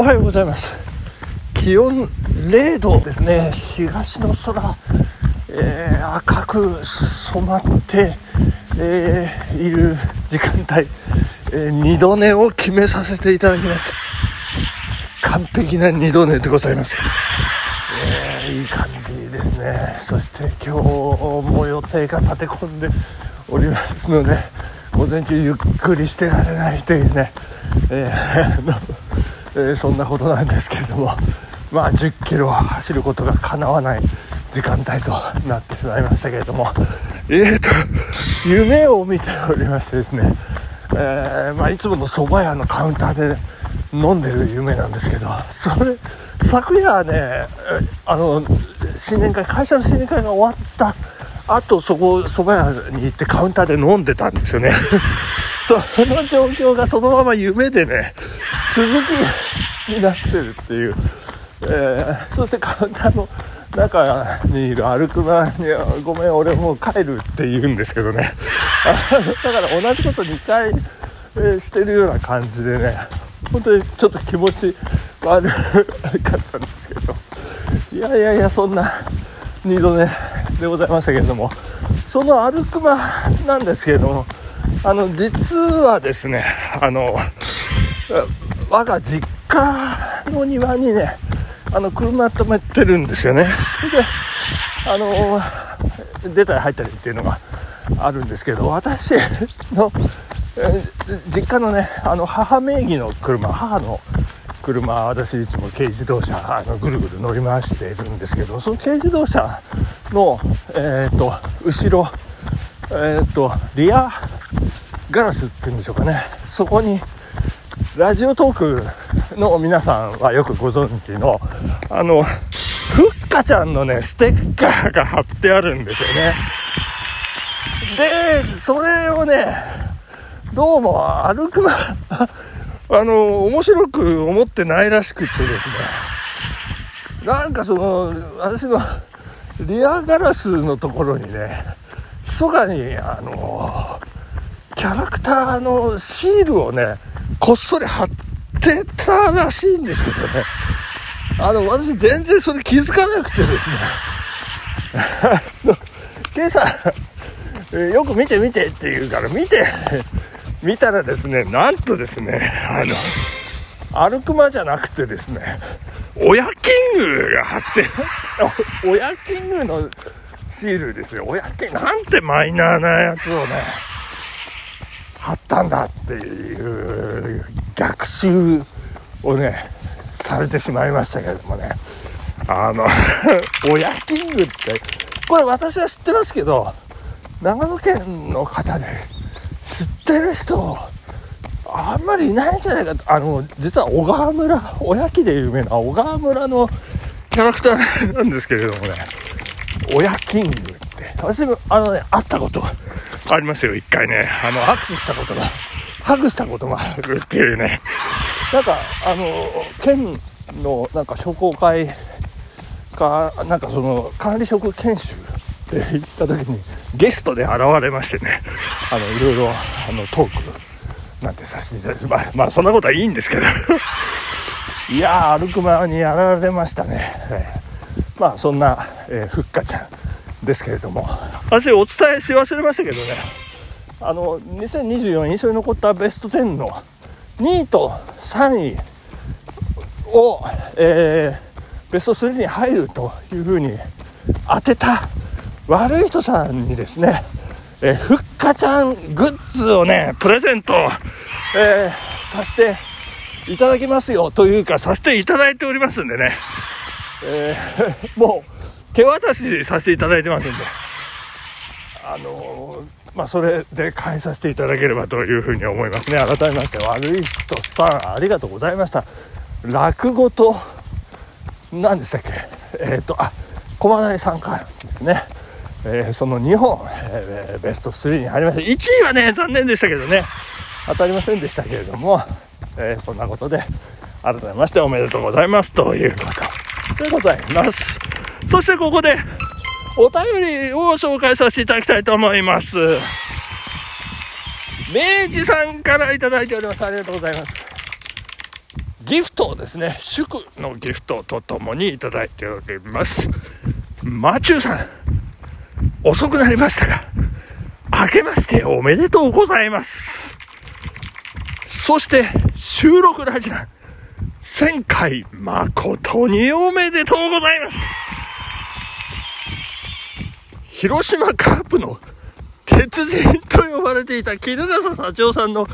おはようございます。気温0度ですね。東の空、えー、赤く染まって、えー、いる時間帯、えー、二度寝を決めさせていただきました。完璧な二度寝でございます、えー、いい感じですね。そして今日も予定が立て込んでおりますので午前中ゆっくりしてられないというね、えーえー、そんなことなんですけれども。まあ10キロ走ることがかなわない時間帯となってしまいましたけれども。えーと夢を見ておりましてですね、えー、まあ、いつもの蕎麦屋のカウンターで飲んでる夢なんですけどそれ昨夜ねあの新年会会社の新年会が終わったあとそこ蕎麦屋に行ってカウンターで飲んでたんですよね。その状況がそのまま夢でね続きになってるっていう、えー、そしてカウンターの中にいる歩く前に「ごめん俺もう帰る」って言うんですけどね。だから同じこと2回、えー、してるような感じでね本当にちょっと気持ち悪かったんですけど。いやいやいやそんな2度寝でございましたけれども。その歩く間なんですけれどもあの実はですねあの我が実家の庭にねあの車止めてるんですよね。それであの出たり入ったりっていうのがあるんですけど私の、実家のねあの母名義の車母の車私いつも軽自動車あのぐるぐる乗り回しているんですけどその軽自動車の、えーと、後ろ、えーとリアガラスっていうんでしょうかねそこにラジオトークの皆さんはよくご存知の、あの、ふっかちゃんのね、ステッカーが貼ってあるんですよね。で、それをね、どうも歩くま、あの、面白く思ってないらしくてですね、なんかその、私のリアガラスのところにね、密かに、あの、キャラクターのシールをね、こっそり貼ってたらしいんですけどね。あの、私全然それ気づかなくてですね。今朝、よく見て見てって言うから見て、見たらですね、なんとですね、あの、歩く間じゃなくてですね、親キングが貼って、親キングのシールですよ。親キング、なんてマイナーなやつをね、貼ったんだっていう逆襲をねされてしまいましたけれどもね。あの親キングってこれ私は知ってますけど長野県の方で知ってる人あんまりいないんじゃないかと。あの実は小川村おやきで有名な小川村のキャラクターなんですけれどもね。親キングって。私もあのね会ったことありますよ、一回ね。あの、握手したことが、ハグしたことがあるっていうね。なんか、あの、県のなんか商工会か、なんかその、管理職研修で行った時に、ゲストで現れましてね、あの、いろいろ、あの、トークなんてさせていただいて、まあ、まあ、そんなことはいいんですけど。いや歩く間にやられましたね。まあ、そんな、えー、ふっかちゃん。ですけれども。私お伝えし忘れましたけどね。あの2024印象に残ったベスト10の2位と3位を、えー、ベスト3に入るというふうに当てた悪い人さんにですね、えー、ふっかちゃんグッズをねプレゼント、えー、させていただきますよというかさせていただいておりますんでね、えー、もう手渡しさせていただいてますんで、あのまあ、それで返させていただければというふうに思いますね。改めまして、悪い人さん、ありがとうございました。落語と、何でしたっけ？えっ、ー、と、あ、駒内さんからですね。えー、その2本、えー、ベスト3に入りました。1位はね、残念でしたけどね、当たりませんでしたけれども、えー、そんなことで、改めましておめでとうございますということでございます。そしてここで、お便りを紹介させていただきたいと思います。明治さんからいただいております。ありがとうございます。ギフトですね祝のギフトとともにいただいておりますマチューさん遅くなりましたが明けましておめでとうございますそして収録ラジナ1000回誠におめでとうございます広島カープの鉄人と呼ばれていた衣笠幸男さんの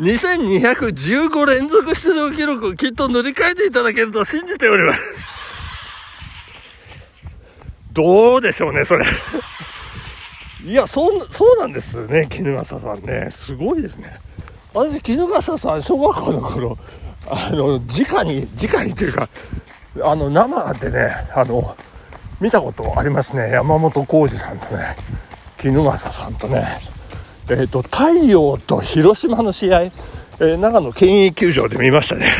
2215連続出場記録をきっと塗り替えていただけると信じております。どうでしょうね、それ。いや、そん、そうなんですね、衣笠さんね。すごいですね。私、衣笠さん、小学校の頃、あの、直に、直にというか、あの、生でね、あの、見たことありますね。山本浩二さんとね、衣笠さんとね、えっ、ー、と、太陽と広島の試合、えー、長野県営球場で見ましたね。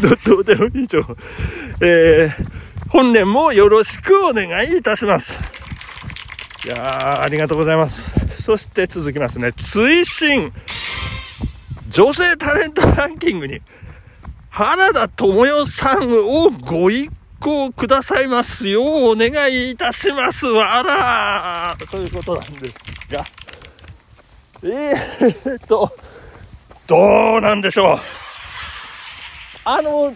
どうでもいい情報。えー、本年もよろしくお願いいたします。いやー、ありがとうございます。そして続きますね。追伸女性タレントランキングに原田知世さんをご一行くださいますようお願いいたしますわらということなんですが。えー、っと、どうなんでしょう。あの、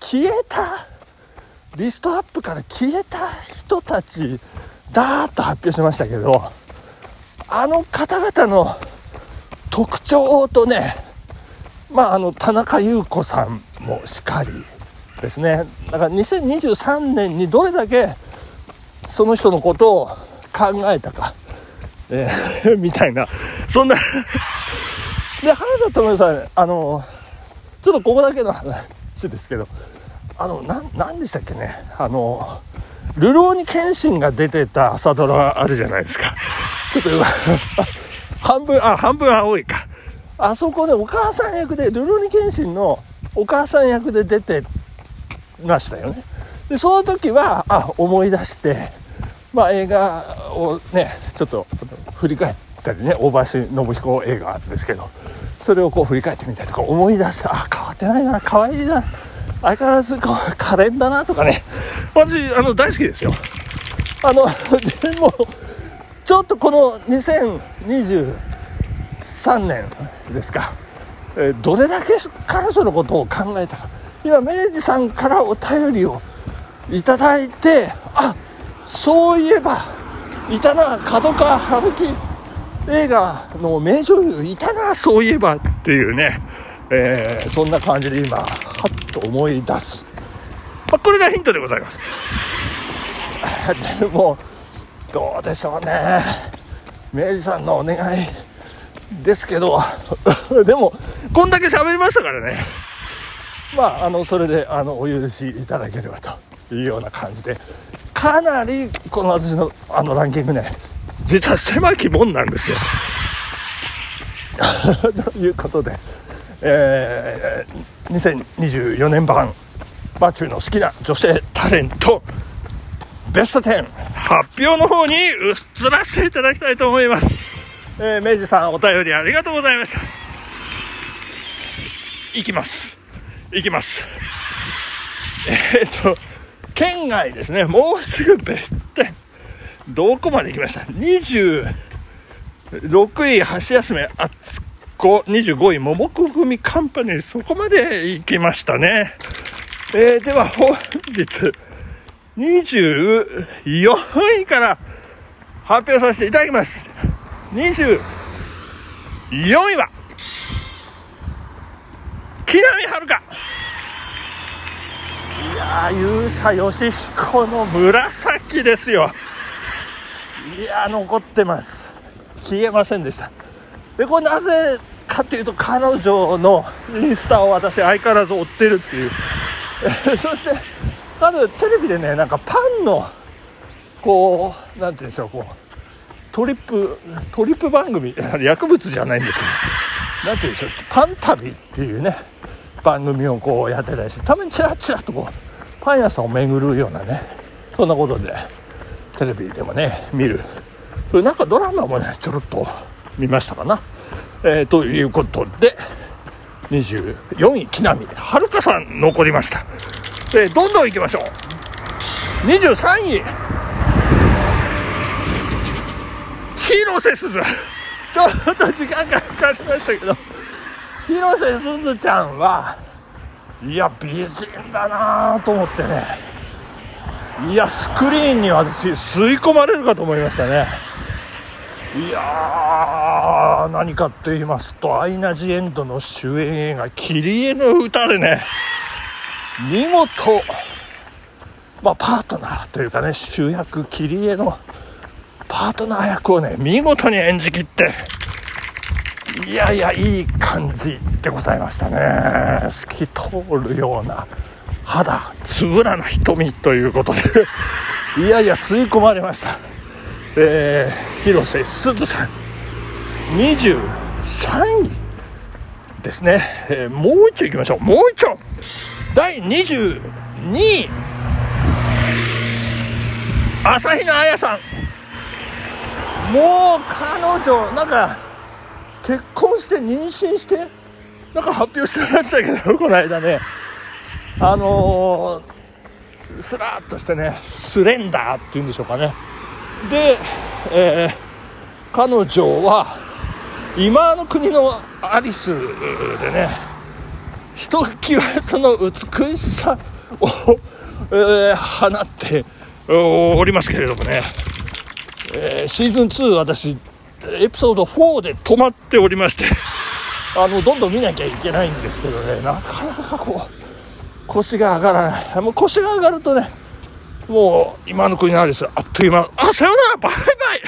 消えた、リストアップから消えた人たち、だーっと発表しましたけど、あの方々の特徴とね、まあ、あの、田中優子さんもしかりですね。だから2023年にどれだけその人のことを考えたか。えー、みたいな、そんなで、原田知世さん、あの、ちょっとここだけの話ですけど、あの、な、なんでしたっけね、あの、ルローニケンシンが出てた朝ドラあるじゃないですか。ちょっと、半分、あ、半分青いか。あそこでお母さん役で、ルローニケンシンのお母さん役で出てましたよね。で、その時は、あ、思い出して、まあ、映画をねちょっと振り返ったりね大橋信彦映画ですけどそれをこう振り返ってみたりとか思い出してあ変わってないな可愛いな相変わらずこう可憐だなとかね。私あの大好きですよ。あのでもちょっとこの2023年ですか、えー、どれだけ彼女のことを考えたか今明治さんからお便りをいただいてあそういえばいたな角川春樹映画の名女優いたなそういえばっていうね、えー、そんな感じで今はっと思い出す、まあ、これがヒントでございます。でもどうでしょうね。明治さんのお願いですけど。でもこんだけ喋りましたからねまああのそれであのお許しいただければというような感じでかなりこの私のあのランキングね実は狭き門なんですよ。ということで、えー、2024年版マチューの好きな女性タレントベスト10発表の方に移らせていただきたいと思います。えー、明治さんお便りありがとうございました。いきます。いきます。えー、っと、県外ですね、もうすぐベスト10。どこまで行きました ?26 位、橋休め、あつこ、25位、桃子組カンパニー、そこまで行きましたね。えー、では本日、24位から発表させていただきます。24位は、木南遥いや勇者ヨシヒコの紫ですよ。いや残ってます。消えませんでした。でこれなぜかっていうと彼女のインスタを私相変わらず追ってるっていう。そして彼女テレビでねなんかパンのこう何て言うんでしょうこうトリップトリップ番組 薬物じゃないんですけど。何て言うんでしょうパン旅っていうね。番組をこうやってたりしてたまにチラッチラとこうパン屋さんを巡るようなねそんなことでテレビでもね見る。なんかドラマもねちょろっと見ましたかな、えー、ということで24位木南遥さん残りました。でどんどん行きましょう。23位広瀬すずちょっと時間がかかりましたけど。広瀬すずちゃんはいや美人だなと思ってね。いやスクリーンに私吸い込まれるかと思いましたね。いやー何かと言いますとアイナ・ジ・エンドの主演映画「キリエの歌」でね見事まあパートナーというかね主役キリエのパートナー役をね見事に演じきっていやいやいい感じでございましたね。透き通るような肌つぶらな瞳ということで。いやいや吸い込まれました。えー、広瀬すずさん。23位ですね、えー、もう一丁いきましょう。もう一丁。第22位。朝比奈彩さん。もう彼女なんか結婚して妊娠してなんか発表してましたけど この間ね。あのー、スラーっとしてねスレンダーっていうんでしょうかね。で、えー、彼女は今の国のアリスでねひときわその美しさを、えー、放っておりますけれどもね、えー、シーズン2私エピソード4で止まっておりまして。あのどんどん見なきゃいけないんですけどね。なかなかこう腰が上がらない。もう腰が上がるとねもう今の国のアリスあっという間。あさよなら。バイバイ。